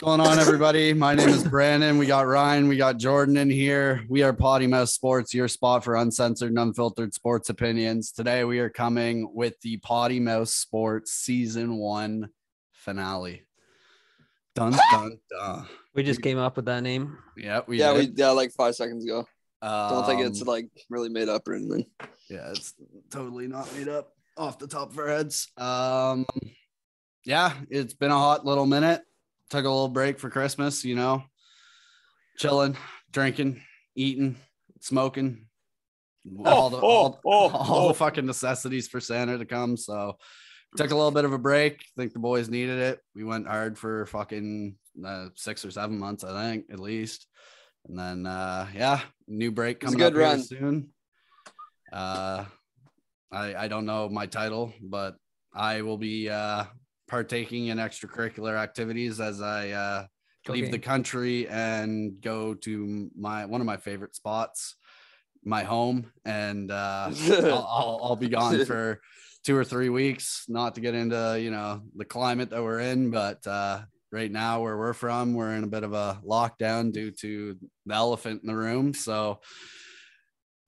What's going on, everybody? My name is Brandon. We got Ryan, we got Jordan in here. We are Potty Mouth Sports, your spot for uncensored and unfiltered sports opinions. Today, we are coming with the Potty Mouth Sports Season One finale. Dun dun dun. We just came up with that name. Yeah, we yeah, did. we yeah like five seconds ago. Don't think it's Um, like really made up or anything. Yeah, it's totally not made up off the top of our heads. Um, yeah, it's been a hot little minute. Took a little break for Christmas, you know, chilling, drinking, eating, smoking, all the oh, all, oh, all oh. the fucking necessities for Santa to come. So took a little bit of a break. think the boys needed it. We went hard for fucking uh, six or seven months, I think, at least. And then uh yeah, new break coming up run. soon. Uh I I don't know my title, but I will be uh partaking in extracurricular activities as I uh leave Okay. the country and go to my one of my favorite spots, my home, and uh, I'll, I'll I'll be gone for two or three weeks. Not to get into you know the climate that we're in, but uh, right now where we're from, we're in a bit of a lockdown due to the elephant in the room. So.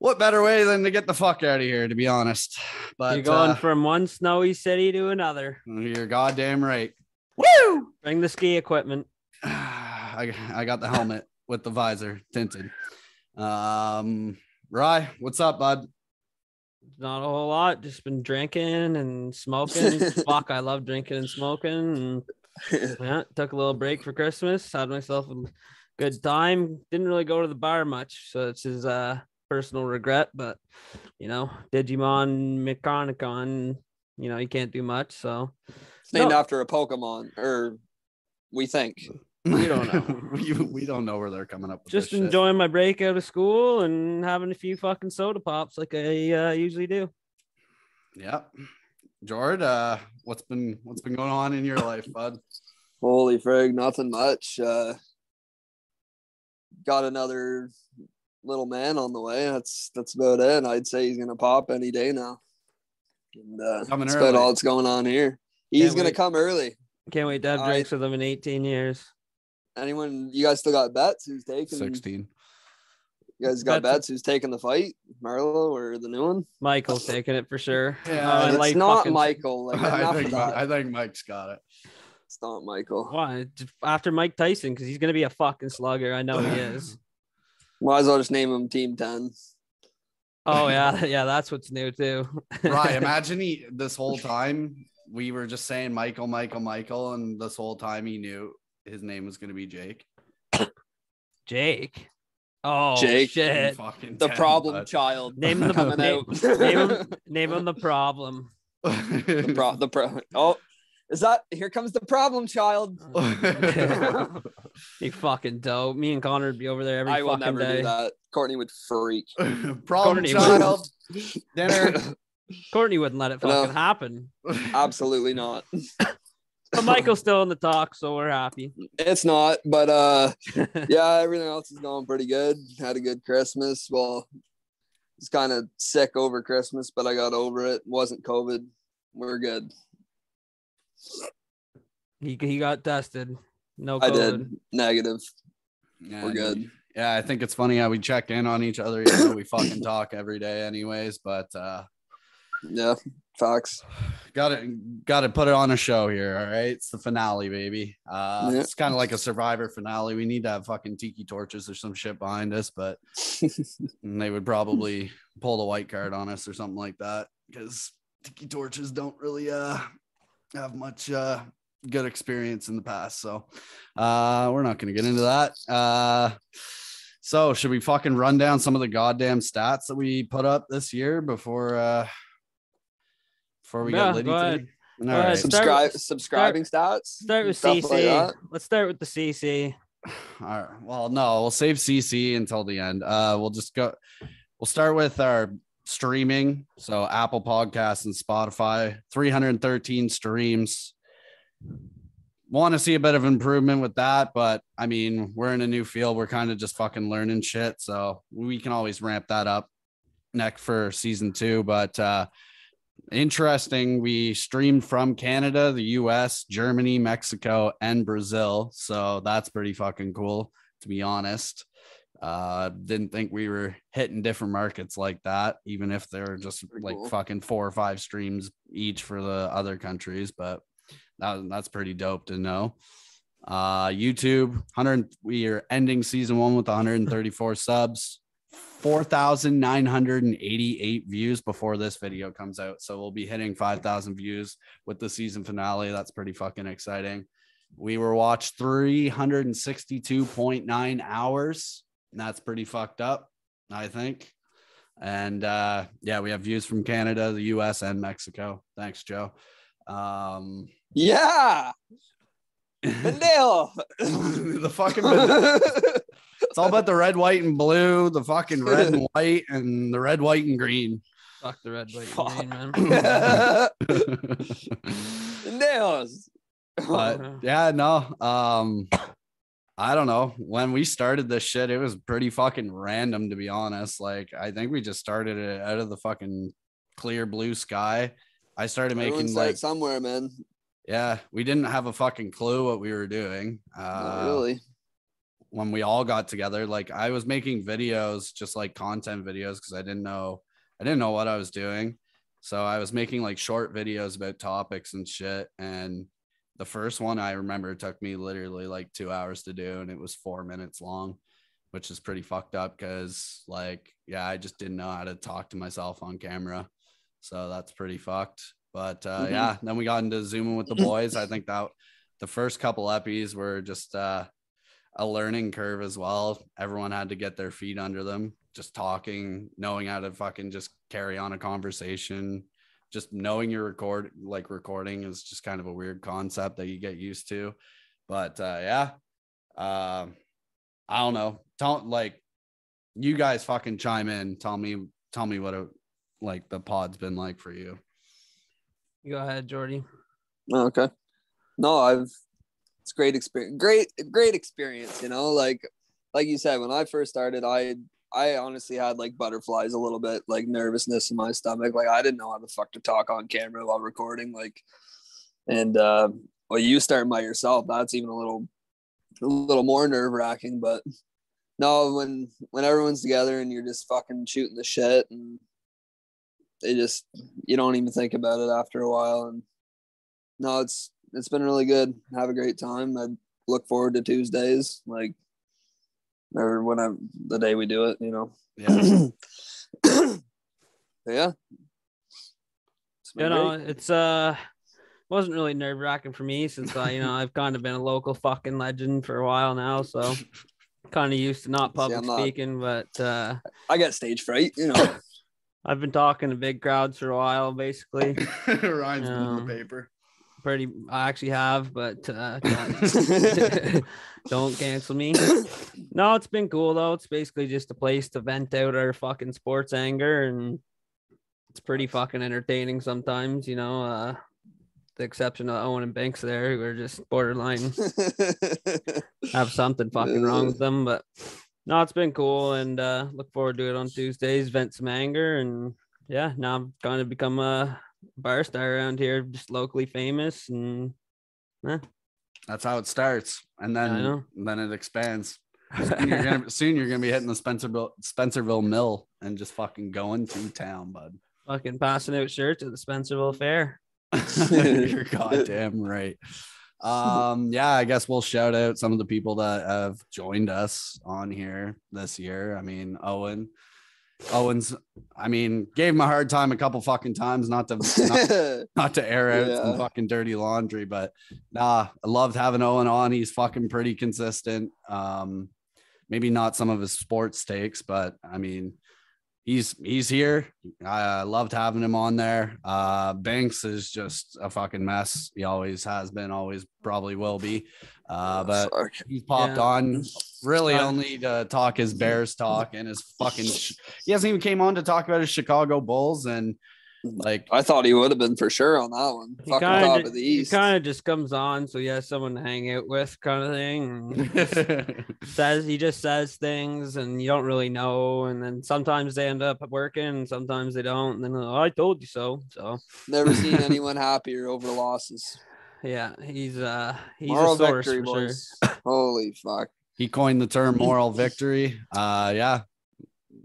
What better way than to get the fuck out of here, to be honest? But You're going uh, from one snowy city to another. you're goddamn right. Woo! Bring the ski equipment. I, I got the helmet with the visor tinted. Um, Rye, what's up, bud? Not a whole lot. Just been drinking and smoking. Fuck, I love drinking and smoking. And yeah, took a little break for Christmas. Had myself a good time. Didn't really go to the bar much, so it's just uh personal regret. But you know, Digimon Mechanicon, you know, you can't do much. So It's named No. after a Pokemon, or we think. We don't know. we, we don't know where they're coming up with just this shit. enjoying my break out of school and having a few fucking soda pops like I uh, usually do. Yeah. Jord, uh, what's been what's been going on in your life, bud? Holy frig, nothing much. Uh, got another little man on the way. That's that's about it. I'd say he's gonna pop any day now. And uh, Coming that's early. about all that's going on here. He's Can't gonna wait. come early. Can't wait to have I- drinks with him in 18 years. Anyone? You guys still got bets? Who's taking? Sixteen. You guys got Bets- bets? Who's taking the fight? Marlo or the new one? Michael's taking it for sure. Yeah, Uh, it's like not fucking- Michael. Like, I think of Mi- that. I think Mike's got it. It's not Michael. Why? After Mike Tyson, because he's gonna be a fucking slugger. I know he is. Might as well just name him Team Ten. Oh yeah, yeah, that's what's new too. Right. Imagine he this whole time we were just saying Michael, Michael, Michael, and this whole time he knew his name was gonna be Jake. Jake. Oh Jake. shit. Fucking The 10, problem bud. child. Name him the coming name, name him name him the problem. the pro- the pro- oh, is that here comes the problem child? you fucking dope. Me and Connor would be over there every I will fucking never day. do that. Courtney would freak. problem Courtney. child dinner. Courtney wouldn't let it No. fucking happen. Absolutely not. But Michael's still in the talk, so we're happy. It's not, but uh yeah, everything else is going pretty good. Had a good Christmas. Well, was kind of sick over Christmas, but I got over it. wasn't COVID. We're good. He he got tested. No I did negative. Yeah, We're good. Yeah, I think it's funny how we check in on each other. You know, we fucking talk every day, anyways. But uh, Yeah, Fox. got it. got to put it on a show here. All right, it's the finale, baby. Uh, Yeah. It's kind of like a Survivor finale. We need to have fucking tiki torches or some shit behind us, but they would probably pull the white card on us or something like that because tiki torches don't really uh have much uh good experience in the past. So uh we're not gonna get into that. Uh so should we fucking run down some of the goddamn stats that we put up this year before uh before we Yeah, get Liddy go today? ahead. All Go right. Start Subscribe with- subscribing stats. Start with CC. like. Let's start with the CC. All right. Well, no, we'll save CC until the end. Uh, we'll just go. We'll start with our streaming. So Apple Podcasts and Spotify, 313 streams. Want to see a bit of improvement with that, but I mean, we're in a new field. We're kind of just fucking learning shit, so we can always ramp that up next for season two. But uh, interesting. We streamed from Canada, the US, Germany, Mexico, and Brazil. So that's pretty fucking cool, to be honest. Uh, didn't think we were hitting different markets like that, even if they're just Pretty like cool. fucking four or five streams each for the other countries. But that, that's pretty dope to know. Uh, YouTube 100. We are ending season one with 134 subs, 4,988 views before this video comes out. So we'll be hitting 5,000 views with the season finale. That's pretty fucking exciting. We were watched 362.9 hours. And that's pretty fucked up, I think. And uh, yeah, we have views from Canada, the US, and Mexico. Thanks, Joe. Um, Yeah. Pendejo. the fucking it's all about the red, white, and blue, the fucking red and white, and the red, white, and green. Fuck the red, white, Fuck. and green, man. Pendejos. but yeah, no. Um, I don't know. When we started this shit, it was pretty fucking random, to be honest. Like, I think we just started it out of the fucking clear blue sky. I started making like, somewhere, man. yeah, we didn't have a fucking clue what we were doing. Uh, really. when we all got together like i was making videos just like content videos because i didn't know i didn't know what i was doing so i was making like short videos about topics and shit and the first one i remember took me literally like two hours to do and it was four minutes long which is pretty fucked up because like yeah i just didn't know how to talk to myself on camera so that's pretty fucked but uh Mhm. yeah then we got into zooming with the boys i think that the first couple epis were just uh a learning curve as well. Everyone had to get their feet under them, just talking, knowing how to fucking just carry on a conversation. Just knowing you're record like recording is just kind of a weird concept that you get used to. But uh yeah. Um I don't know. Tell like you guys fucking chime in. Tell me tell me what it like the pod's been like for you. You go ahead, Jordy. Oh, okay. No, I've it's great experience. Great, great experience. You know, like like you said, when I first started, I I honestly had like butterflies a little bit, like nervousness in my stomach. Like I didn't know how the fuck to talk on camera while recording. Like, and uh, well, you starting by yourself, that's even a little a little more nerve wracking. But no, when when everyone's together and you're just fucking shooting the shit and they just you don't even think about it after a while and no it's it's been really good have a great time i look forward to tuesdays like or when i the day we do it you know Yeah. Yeah It's You know, great. it's uh wasn't really nerve wracking for me since I, you know, I've kind of been a local fucking legend for a while now, so kind of used to not public I'm not- speaking, but uh i get stage fright you know I've been talking to big crowds for a while, basically. Ryan's been in Um, the paper. Pretty, I actually have, but uh, don't- cancel me. No, it's been cool though. It's basically just a place to vent out our fucking sports anger, and it's pretty fucking entertaining sometimes. You know, uh, the exception of Owen and Banks there, who are just borderline have something fucking wrong with them. But no, it's been cool, and uh, look forward to it on Tuesdays. Vent some anger, and yeah, now I'm going to become a bar star around here, just locally famous, and That's how it starts, and then then it expands. Soon you're gonna soon you're gonna be hitting the Spencerville Spencerville Mill and just fucking going to town, bud. fucking passing out shirts at the Spencerville Fair. you're goddamn right. Um, yeah, I guess we'll shout out some of the people that have joined us on here this year. I mean, Owen. Owen's, I mean, gave him a hard time a couple fucking times, not to not, not to air out some fucking dirty laundry, but nah, I loved having Owen on. He's fucking pretty consistent. Um, maybe not some of his sports takes, but I mean, he's he's here. I loved having him on there. Uh, Banks is just a fucking mess. He always has been, always probably will be. Uh, but Fuck. he's popped Yeah. on really Uh, only to talk his Bears talk and his fucking. Sh- he hasn't even came on to talk about his Chicago Bulls and Like I thought he would have been for sure on that one. He Fucking kind top of of the he kind of just comes on, so he has someone to hang out with, kind of thing. says he just says things, and you don't really know. And then sometimes they end up working, and sometimes they don't. And then oh, I told you so. So Never seen anyone happier over losses. Yeah, he's uh he's Moral a source victory, for sure. Holy fuck. he coined the term moral victory. Uh yeah.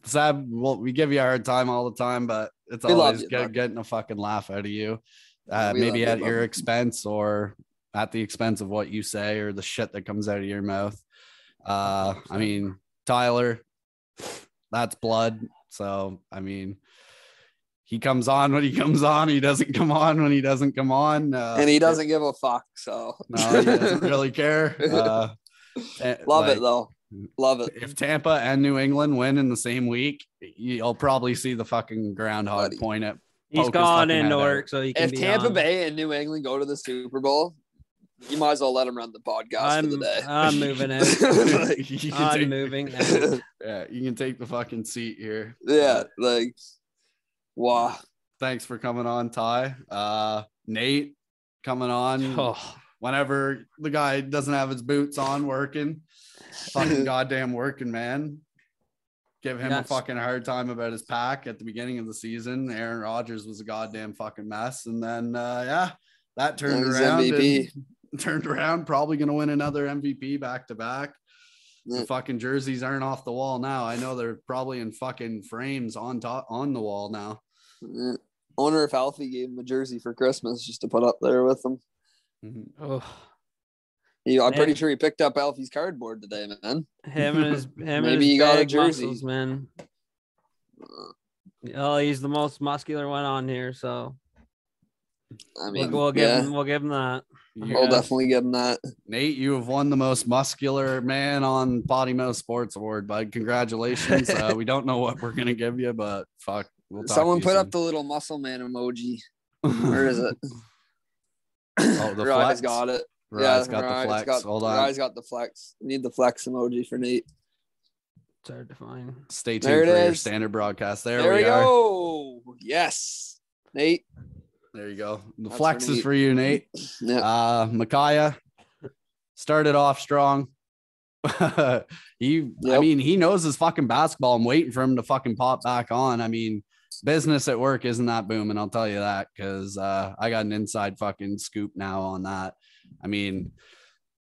Sab, well, we give you a hard time all the time, but it's We always you, get, getting a fucking laugh out of you. Uh, We maybe at you, your expense or at the expense of what you say or the shit that comes out of your mouth. Uh, I mean, Tyler, that's blood. So, I mean, he comes on when he comes on. He doesn't come on when he doesn't come on. Uh, and he doesn't give a fuck. So No, he doesn't really care. Uh, love like, it though. Love it. If Tampa and New England win in the same week, you'll probably see the fucking groundhog Buddy. point at. He's Poke his gone fucking into work, so he can If be Tampa on. Bay and New England go to the Super Bowl, you might as well let him run the podcast for the I'm- day. I'm moving out. Like, You can I'm take- moving. out. yeah, you can take the fucking seat here. yeah, like wow. thanks for coming on, Ty. Uh, Nate coming on Oh, whenever the guy doesn't have his boots on, working. Fucking goddamn working man. Give him a fucking hard time about his pack at the beginning of the season. Aaron Rodgers was a goddamn fucking mess, and then uh, yeah, that turned He's around. MVP. turned around, probably going to win another MVP back to back. The fucking jerseys aren't off the wall now. I know they're probably in fucking frames on top on the wall now. Yeah. I wonder if Alfie gave him a jersey for Christmas just to put up there with him. Mhm. oh. He, I'm Yeah. pretty sure he picked up Alfie's cardboard today, man. Him and his him and Maybe his he got a jersey. muscles, man. Oh, he's the most muscular one on here, so I we'll, mean, we'll give yeah, him we'll give him that. You- we'll Yeah. definitely give him that. Nate, you have won the most muscular man on Potty Mouth Sports Award, bud. Congratulations. uh, we don't know what we're gonna give you, but fuck, we'll Someone put you up the little muscle man emoji. Where is it? Oh, the Rye's flex? got it. Rye's got the flex. got- Hold on. Rye's got the flex. Need the flex emoji for Nate. It's hard to find. Stay tuned it for your standard broadcast. There, There, we, we are. go. Yes, Nate. There you go. The That's flex for is for you, Nate. Yeah. Uh, Micaiah started off strong. he, I mean, he knows his fucking basketball. I'm waiting for him to fucking pop back on. I mean, business at work isn't that booming. I'll tell you that because uh, I got an inside fucking scoop now on that. I mean,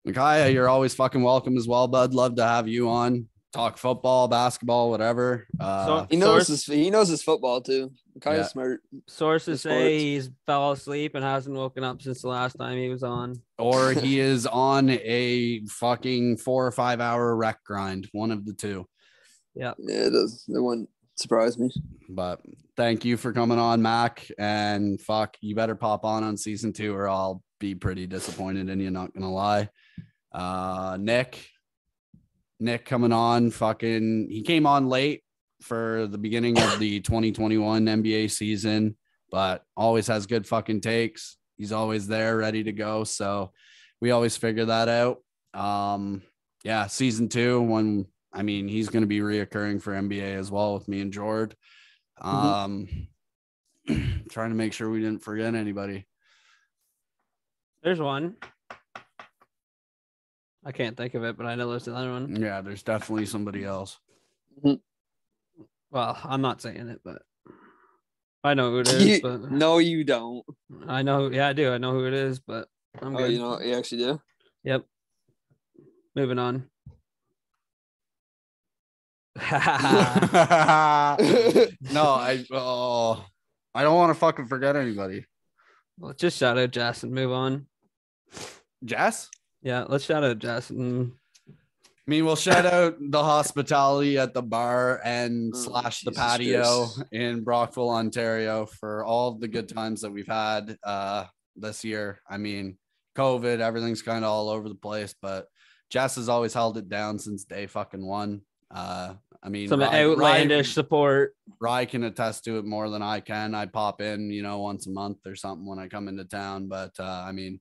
Micaiah, you're always fucking welcome as well, bud. Love to have you on. Talk football, basketball, whatever. Uh, So- he knows Source- his he knows his football too. Kind of Yeah. smart. Sources say he's fell asleep and hasn't woken up since the last time he was on. or he is on a fucking four or five hour rec grind, one of the two. Yeah, it does. It wouldn't surprise me. But thank you for coming on, Mac. And fuck, you better pop on on season two, or I'll be pretty disappointed in you. Not gonna lie. Uh, Nick, Nick coming on. Fucking, he came on late for the beginning of the 2021 NBA season, but always has good fucking takes. He's always there, ready to go. So we always figure that out. Um, yeah, season two when I mean he's going to be reoccurring for NBA as well with me and Jord. Um, trying to make sure we didn't forget anybody. There's one. I can't think of it, but I know there's another one. Yeah, there's definitely somebody else. Well, I'm not saying it, but I know who it is. You- but no, you don't. I know. Yeah, I do. I know who it is, but I'm Oh, good. you know, you actually do. Yep. Moving on. no, I oh, I don't want to fucking forget anybody. Let's just shout out Jess and move on. Jess. Yeah, let's shout out Jess and I mean, we'll shout out the hospitality at the bar and Oh, slash the patio in Brockville, Ontario for all the good times that we've had uh, this year. I mean, COVID, everything's kind of all over the place, but Jess has always held it down since day fucking one. Uh, I mean, some Rye- outlandish Rye- support. Rye can attest to it more than I can. I pop in, you know, once a month or something when I come into town. But uh, I mean,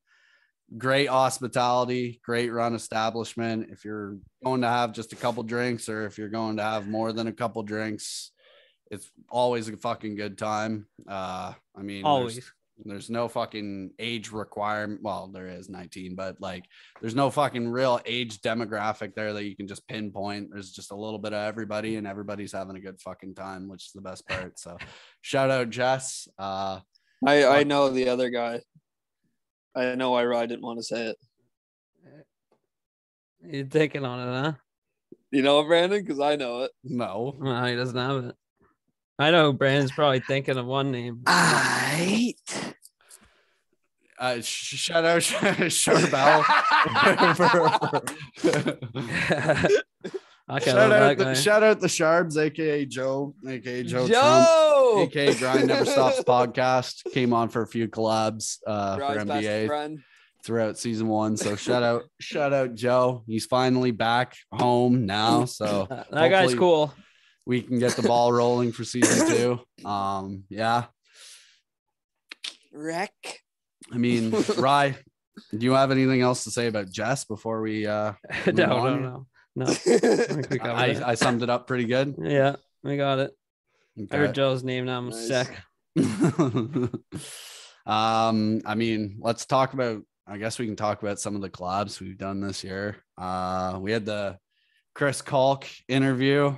great hospitality, great run establishment. If you're going to have just a couple drinks or if you're going to have more than a couple drinks, it's always a fucking good time. Uh, I mean, Always. There's no fucking age requirement. Well, there is 19, but like there's no fucking real age demographic there that you can just pinpoint. There's just a little bit of everybody and everybody's having a good fucking time, which is the best part. So shout out Jess. Uh I I know the other guy. I know I I didn't want to say it. You're thinking on it, huh? You know it, Brandon? Because I know it. no. No, he doesn't have it. I know Brandon's probably thinking of one name. I. Uh sh- shout out Charbel. I can't shout out the, shout out the Sharbs, aka Joe, aka Joe, Trump. Aka Grind Never Stops podcast came on for a few collabs uh, for NBA throughout season one. So shout out, shout out Joe. He's finally back home now. So that that guy's cool. We can get the ball rolling for season two. Um, yeah. Wreck. I mean, Rye, do you have anything else to say about Jess before we uh no, move no, no, no. I think we covered it. I, I summed it up pretty good. yeah, we got it. I heard Joe's name now. I'm Nice. sick. um, I mean, let's talk about. I guess we can talk about some of the collabs we've done this year. Uh, we had the Chris Kalk interview,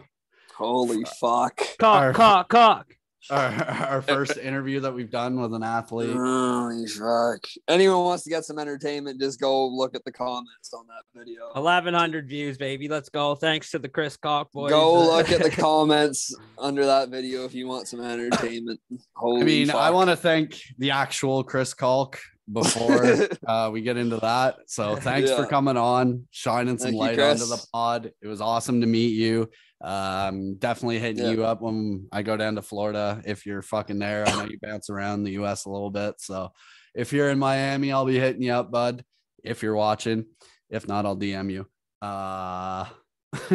Holy fuck. Our- Cock, cock, cock. our, our first interview that we've done with an athlete. Holy fuck. Anyone wants to get some entertainment, just go look at the comments on that video. 1100 views, baby. Let's go. Thanks to the Chris Cock boys. Go look at the comments under that video if you want some entertainment. Holy I mean, I want to thank the actual Chris Kalk before uh, we get into that. So thanks for coming on, shining some Thank you, light onto the pod. It was awesome to meet you. Um, definitely hitting Yeah. you up when I go down to Florida if you're fucking there. I know you bounce around the US a little bit. So if you're in Miami, I'll be hitting you up, bud. If you're watching. If not, I'll DM you. Uh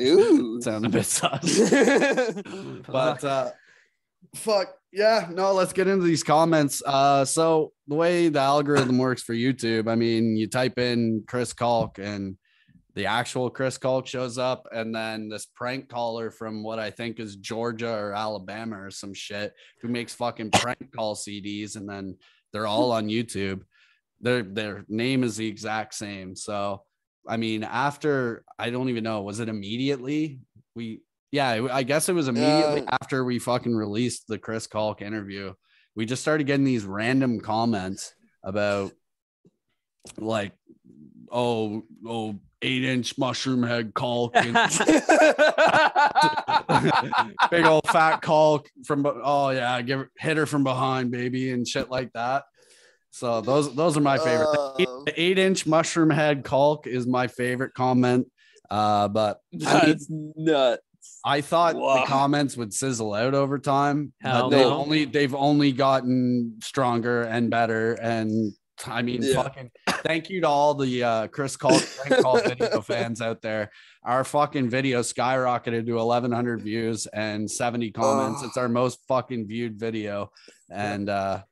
Ooh. sound a bit sus. But uh fuck yeah no let's get into these comments uh so the way the algorithm works for youtube i mean you type in chris kalk and the actual chris kalk shows up and then this prank caller from what i think is georgia or alabama or some shit who makes fucking prank call cds and then they're all on youtube their their name is the exact same so i mean after i don't even know was it immediately we yeah, I guess it was immediately Yeah. after we fucking released the Chris Kalk interview. We just started getting these random comments about like, oh, oh, eight inch mushroom head Kalk and big old fat Kalk from, oh yeah, give hit her from behind, baby, and shit like that. So those those are my favorite. The eight- Uh, the eight inch mushroom head Kalk is my favorite comment. Uh, but I mean, That's nuts. I thought Wow. the comments would sizzle out over time. Hell but they've only they've only gotten stronger and better. And I mean, Yeah. fucking thank you to all the uh, Chris Call Call video fans out there. Our fucking video skyrocketed to 1,100 views and 70 comments. Oh. It's our most fucking viewed video. And uh,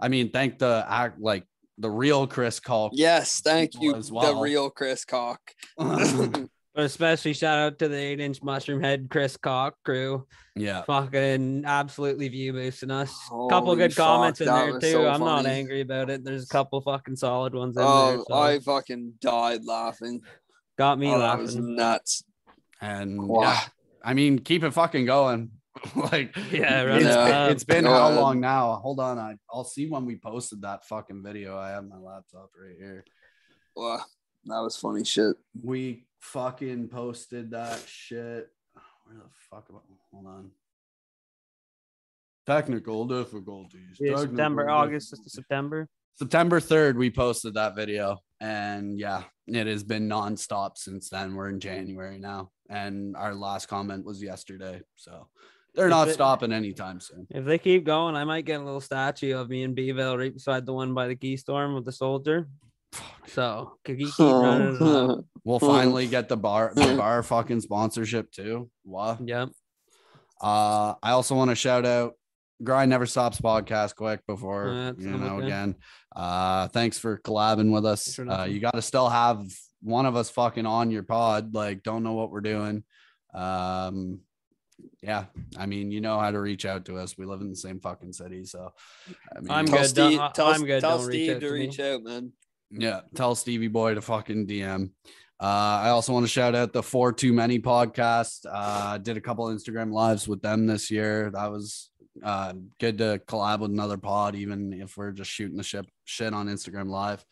I mean, thank the act like the real Chris Call. Yes, thank you, As the real Chris Cock. But especially shout out to the eight inch mushroom head Chris Cock crew. yeah. Fucking absolutely view boosting us. couple Holy good comments in there too. so I'm not angry about it. There's a couple fucking solid ones in oh, there. Oh, so I fucking died laughing. got me Oh, that was laughing. nuts. And Wow. yeah, I mean, keep it fucking going. like, Yeah, it's. Yeah. it's been Go how ahead. long now? Hold on, I I'll see when we posted that fucking video. I have my laptop right here. Wow, that was funny shit. We fucking posted that shit. Where the fuck? am I- Hold on. Technical difficulties. Yeah, Technical September, August, difficulties. September. September 3rd, we posted that video. And yeah, it has been nonstop since then. We're in January now. And our last comment was yesterday. So they're If not it- stopping anytime soon. If they keep going, I might get a little statue of me in Beeville right beside the one by the Keystorm with the soldier. So could you keep running it up? We'll finally get the bar the bar fucking sponsorship too. What? Yep. Uh I also want to shout out Grind Never Stops podcast quick before Yeah, you know okay. again. Uh thanks for collabing with us. For Uh, you gotta still have one of us fucking on your pod. Like, don't know what we're doing. Um yeah, I mean, you know how to reach out to us. We live in the same fucking city, so I mean, I'm Tell good. Steve, tell, I'm good. tell Don't reach Steve out to to reach out, man. Yeah, tell Stevie Boy to fucking DM. Uh, I also want to shout out the Four Too Many podcast. Uh, did a couple Instagram lives with them this year. That was uh, good to collab with another pod, even if we're just shooting the shit shit on Instagram Live.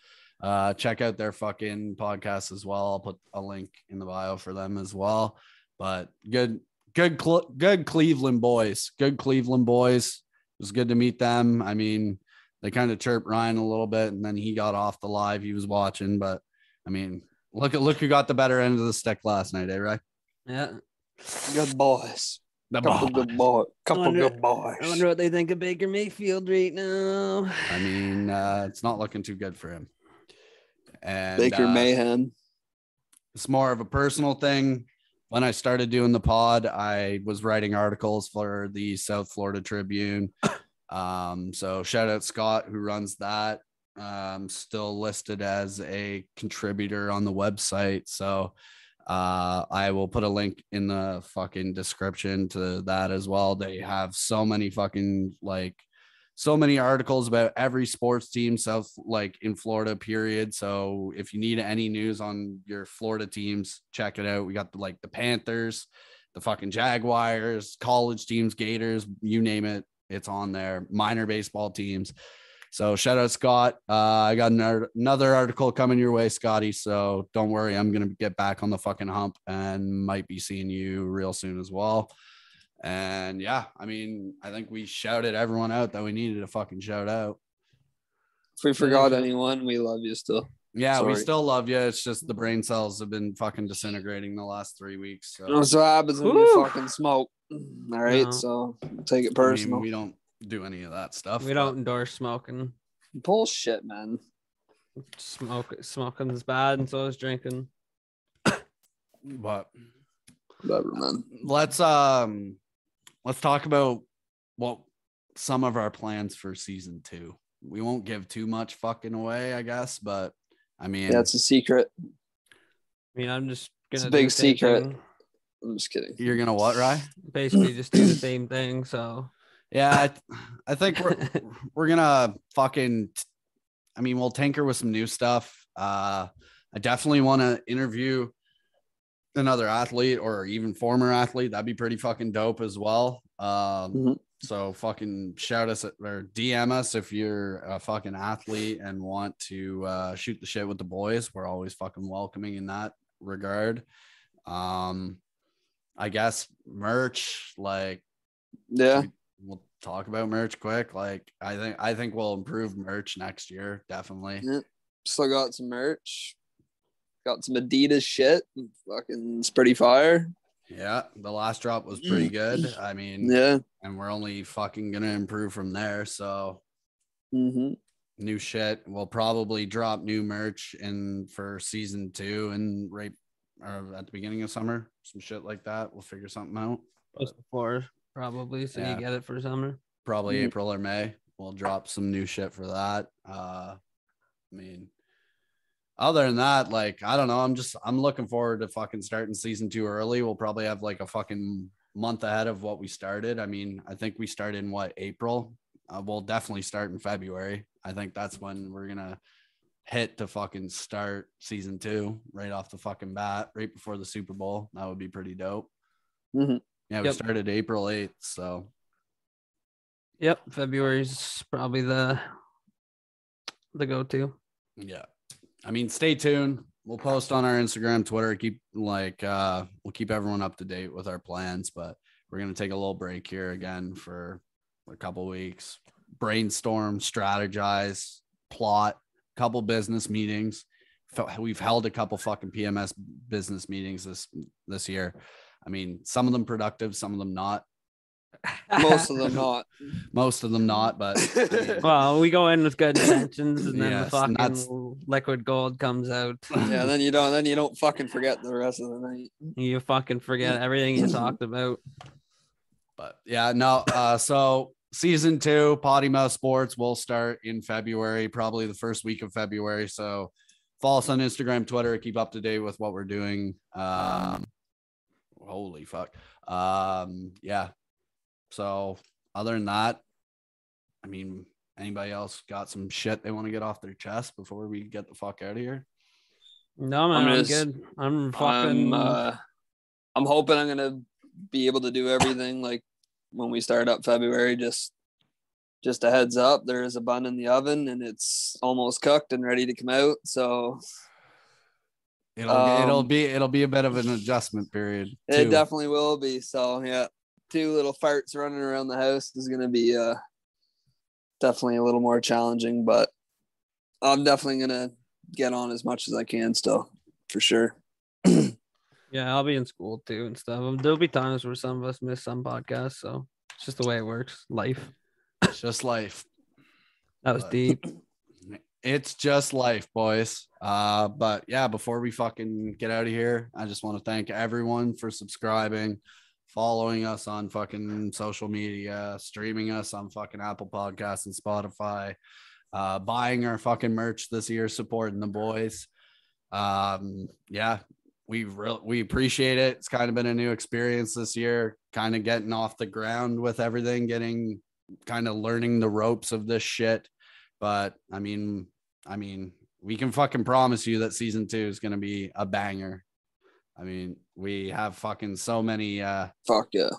Uh, check out their fucking podcast as well. I'll put a link in the bio for them as well. But good, good, good Cleveland boys. Good Cleveland boys. It was good to meet them. I mean, they kind of chirped Ryan a little bit, and then he got off the live he was watching. But I mean, look at look who got the better end of the stick last night, eh? Right? Yeah. Good boys. The Couple ball. good boys. Couple wonder- good boys. I wonder what they think of Baker Mayfield right now. I mean, uh, it's not looking too good for him. And Baker uh, Mayhem. it's more of a personal thing. When I started doing the pod, I was writing articles for the South Florida Tribune. Um, so shout out Scott who runs that. Um, still listed as a contributor on the website. So uh, I will put a link in the fucking description to that as well. They have so many fucking like so many articles about every sports team south like in florida period so if you need any news on your florida teams check it out we got the like the panthers the fucking jaguars college teams gators you name it it's on there minor baseball teams so shout out scott uh, i got another, another article coming your way scotty so don't worry i'm gonna get back on the fucking hump and might be seeing you real soon as well and yeah, I mean, I think we shouted everyone out that we needed to fucking shout out. If we forgot anyone, we love you still. Yeah, we still love you. It's just the brain cells have been fucking disintegrating the last three weeks. So That's what happens when you fucking smoke. All right, No. so take it I mean, personal. we don't do any of that stuff. We don't endorse smoking. Bullshit, man. Smoke smoking is bad, and so is drinking. But Whatever, man. let's um let's talk about what some of our plans for season two. We won't give too much fucking away, I guess, but I mean, Yeah, it's a secret. I mean, I'm just It's gonna a big secret. thing. I'm just kidding. you're gonna what, Rye? Basically, just do the same thing. So Yeah, I, I think we're we're gonna fucking i mean we'll tinker with some new stuff uh i definitely want to interview another athlete or even former athlete that'd be pretty fucking dope as well um Mhm. so fucking shout us at, or dm us if you're a fucking athlete and want to uh shoot the shit with the boys we're always fucking welcoming in that regard um i guess merch like Yeah, we'll talk about merch quick. Like I think I think we'll improve merch next year, definitely. Yeah. still got some merch. Got some Adidas shit. Fucking, it's pretty fire. Yeah, the last drop was pretty good. I mean, Yeah. and we're only fucking gonna improve from there. So hmm new shit. We'll probably drop new merch in for season two and right or at the beginning of summer, some shit like that. We'll figure something out. just before probably, so Yeah. you get it for summer. Probably Mhm. April or May. We'll drop some new shit for that. Uh I mean other than that, like I don't know. I'm just I'm looking forward to fucking starting season two early. We'll probably have like a fucking month ahead of what we started. I mean, I think we started in what April. Uh, we'll definitely start in February. I think that's when we're gonna hit to fucking start season two right off the fucking bat, right before the Super Bowl. That would be pretty dope. Mhm. Yeah, we Yep. started April 8th. So Yep, February's probably the the go-to. Yeah. I mean, stay tuned. We'll post on our Instagram, Twitter, keep like uh we'll keep everyone up to date with our plans, but we're gonna take a little break here again for a couple weeks. Brainstorm, strategize, plot, couple business meetings. We've held a couple fucking PMS business meetings this this year. I mean, some of them productive, some of them not. Most of them not. Most of them not, but I mean, well, we go in with good intentions, and then Yes, the and that's- fucking liquid gold comes out. Yeah, then you don't. Then you don't fucking forget the rest of the night. You fucking forget everything you talked about. But yeah, no. Uh, so season two, Potty Mouth Sports will start in February, probably the first week of February. So follow us on Instagram, Twitter, keep up to date with what we're doing. Um, holy fuck. Um, yeah. So other than that, I mean, anybody else got some shit they want to get off their chest before we get the fuck out of here? No man, I'm I'm, just- good. I'm fucking. I'm, uh, I'm hoping I'm gonna be able to do everything like when we start up February. Just, just a heads up, there is a bun in the oven and it's almost cooked and ready to come out. So It'll it'll Um, be it'll be a bit of an adjustment period. it definitely will be. So yeah, two little farts running around the house is gonna be uh definitely a little more challenging, but I'm definitely gonna get on as much as I can still, for sure. yeah, I'll be in school too and stuff. Um, There'll be times where some of us miss some podcasts, so it's just the way it works. Life. It's just life. That was But- deep. It's just life, boys. Uh, but yeah, before we fucking get out of here, I just want to thank everyone for subscribing, following us on fucking social media, streaming us on fucking Apple Podcasts and Spotify, uh, buying our fucking merch this year, supporting the boys. Um, yeah, we really we appreciate it. It's kind of been a new experience this year, kind of getting off the ground with everything, getting kind of learning the ropes of this shit. But I mean, I mean, we can fucking promise you that season two is gonna be a banger. I mean, we have fucking so many uh Fuck yeah.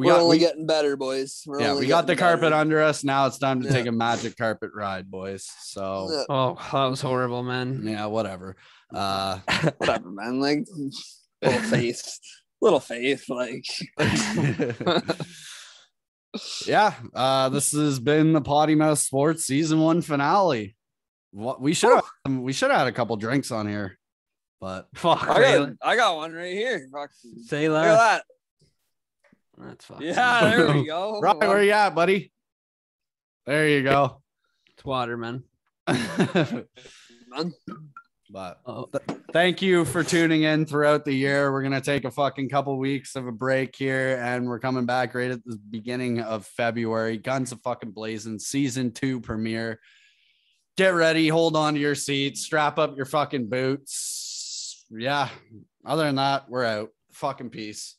We We are got only we, getting better, boys. We're yeah, we got the getting carpet better. under us. Now it's time to Yeah. take a magic carpet ride, boys. So Yeah, Oh, that was horrible, man. yeah, whatever. Uh whatever, man. Like little faith, little faith. Like yeah, uh, this has been the Potty Mouth Sports season one finale. What we should have we should have had a couple drinks on here, but Fuck. I got, I got one right here. Fuck. Say Look at that. That's fuck. Yeah, there we go. right where you at, buddy? There you go. It's water, man. Man. but Oh, thank you for tuning in throughout the year. We're gonna take a fucking couple weeks of a break here, and we're coming back right at the beginning of February. Guns of fucking blazing, season two premiere. Get ready, hold on to your seats, strap up your fucking boots. Yeah. Other than that, we're out. Fucking peace.